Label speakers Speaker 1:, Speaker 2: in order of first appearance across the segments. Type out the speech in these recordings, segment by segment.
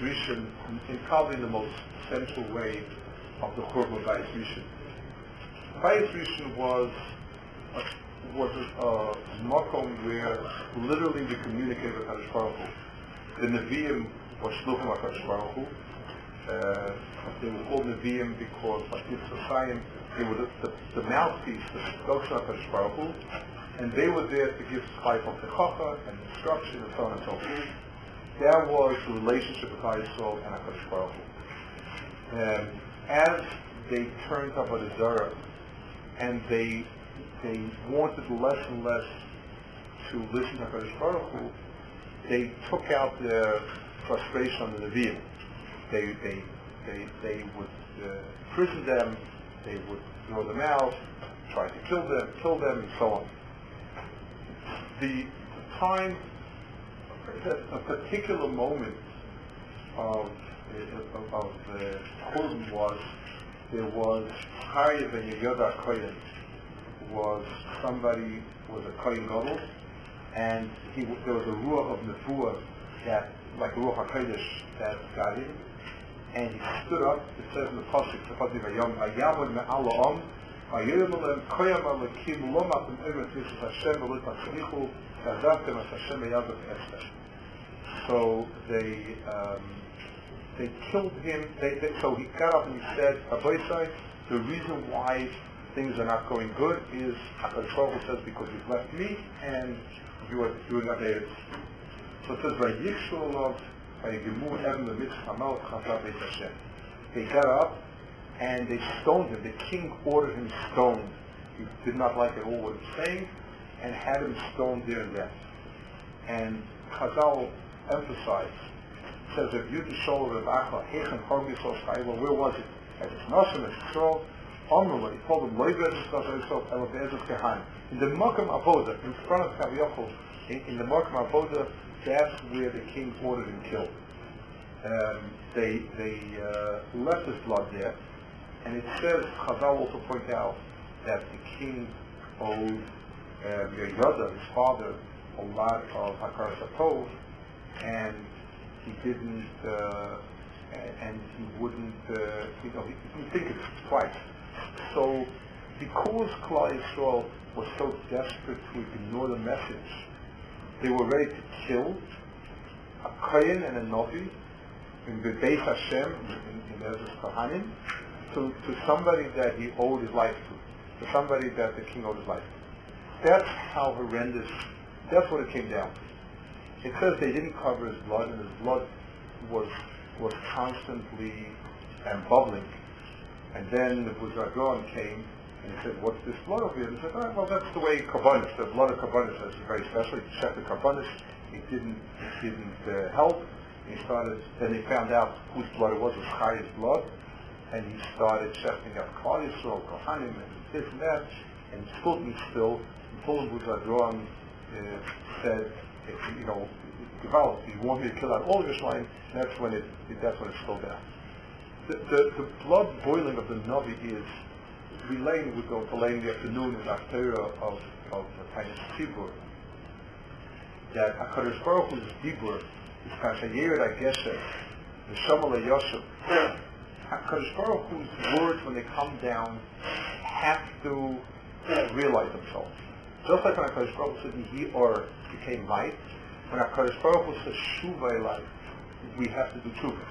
Speaker 1: Rishon in probably the most central way of the Churban Bayis Rishon. Bayis Rishon was a, was a, a makom where literally we communicate with Hakadosh Baruch Hu. The Nevi'im were shluchim Hakadosh Baruch Hu. Uh, they were called Nevi'im because by Yitzchayim they were the, the, the mouthpiece, the spokesman of Hakadosh Baruch Hu, and they were there to give life of Techacha and instruction and so on and so forth. That was the relationship with Yisrael and Hakadosh Baruch. Um, as they turned up the Zara and they they wanted less and less to listen to Hakadosh Baruch Hu, they took out their frustration on the Nevi'im. They they they they would uh, imprison them, they would throw them out, try to kill them, kill them, and so on. The time, a particular moment of of, of uh, the Churban was there was Harya ben Yehuda Kohen was somebody was a Kohen Gadol, and he there was a ruach of Nefuah that like ruach Hakodesh that got him, and he stood up. It says in the pasuk, the pasuk Vayom Hayamud Me'ala Om. Em Velit Hatzlichu Kazavtem As Hashem Yadav Esther. So they um, they killed him. They, they, so he got up and he said, Aboisai, the reason why things are not going good is Baruch says because you've left me and you are doing Averis. So it says, Vayikshul Olav Vayigimu Evan Lemitz Hamal Chazav Beit Hashem. They got up and they stoned him. The king ordered him stoned. He did not like at all what he was saying and had him stoned there and then. And Chazal emphasized says if you the shoulder of Achla, Hechen Horgi so well, where was it? At its Nosim, its Shol, Omrula, he told him, Loibez Estos Elabezes Kehan. In the Makam Avoda, in front of Kaviochel, in, in the Makam Avoda, that's where the king ordered him killed. Um, they they uh, left his blood there, and it says, Chazal also point out that the king owed uh, Yehuda, his father, a lot of Hakar Satov, and he didn't, uh, and he wouldn't, uh, you know, he didn't think it twice. So, because Klal Yisrael was so desperate to ignore the message, they were ready to kill a Kohen and a Novi in the Beis Hashem, in, in Ezra's Kohanim, to, to somebody that he owed his life to, to somebody that the king owed his life to. That's how horrendous, that's what it came down to. It says they didn't cover his blood, and his blood was was constantly and bubbling. And then the Buzardron came and he said, "What's this blood over here?" And he said, oh, "Well, that's the way Karbonis, the blood of Karbonis is very special. He checked the Karbonis. It didn't it didn't uh, help. He started. Then they found out whose blood it was. It was Chaya's blood, and he started checking up Yisrael, Kohanim, and this and that, and still still. Until Buzardron uh, said you know, developed. You want me to kill out all Yerushalayim, that's when it, that's when it slowed down. The, the, the blood boiling of the Navi is relating with the late in the afternoon in the Torah of, of the Tainis Tzibur, that HaKadosh Baruch Hu's Dibur is Kashayered HaGesher, the Shamal HaYoshem. HaKadosh Baruch Hu's words, when they come down, have to realize themselves. Just like when HaKadosh Baruch Hu said, He or became light, when HaKadosh Baruch Hu says Shuva light, we have to do Shuva.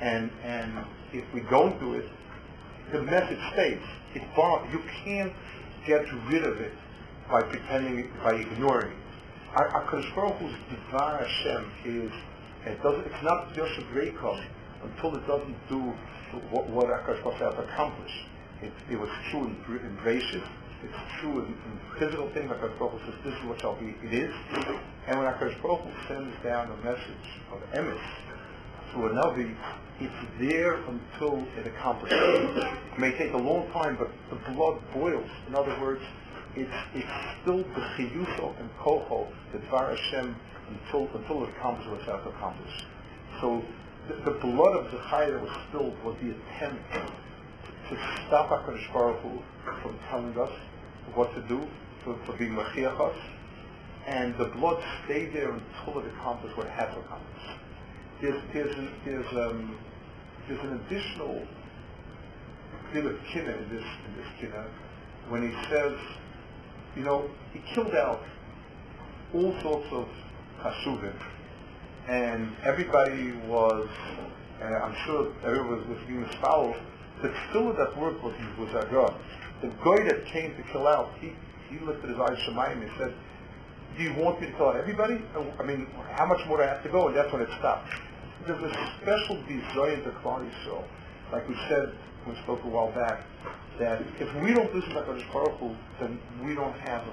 Speaker 1: And, and if we don't do it, the message stays. It's bound. You can't get rid of it by pretending, it, by ignoring it. HaKadosh Baruch Hu's Divar Hashem is, it doesn't, it's not just a breakup until it doesn't do what, what Hu has accomplished. It, it was true in, in Gracious, it's true in, in physical things. HaKadosh Baruch says, this is what shall be, it is. And when HaKadosh Baruch sends down a message of emes to a Navi, it's there until it accomplishes. It may take a long time, but the blood boils. In other words, it's, it's still the chiyuso and koho, the Dvar Hashem, until, until it accomplishes what it has to accomplish. So the, the blood of Zechariah was spilled was the attempt to stop HaKadosh Baruch Hu from telling us what to do, for, for being Machiach us, and the blood stayed there until it accomplished what it had to accomplish. there's, there's, an, there's, um, there's an additional bit of kinna in this, in this kinna, when he says, you know, he killed out all sorts of chashuvim, and everybody was, uh, I'm sure everyone was, being foul, but still at that work was, was a God. The guy that came to kill out, he, he lifted his eyes to Shemayim and said, do you want me to kill out everybody? I mean, how much more do I have to go? And that's when it stopped. There's a special desire to Klal Yisrael, like we said when we spoke a while back, that if we don't listen to HaKadosh Baruch Hu, then we don't have,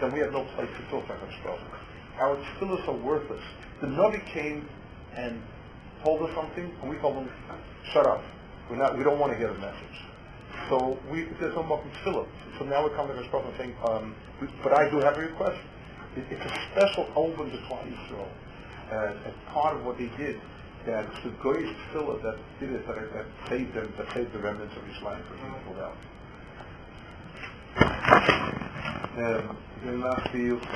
Speaker 1: then we have no place to talk to HaKadosh. Our tefillahs are worthless. The Navi came and told us something, and we told him, shut up. We're not, we don't want to hear the message. So we, there's no more tefillah. So now we're coming to this problem saying, um, but I do have a request. It, it's a special open to Klal as part of what they did, that it's the goyish tefillah that did it, that, that saved them, that saved the remnants of Islam from being pulled out. Um,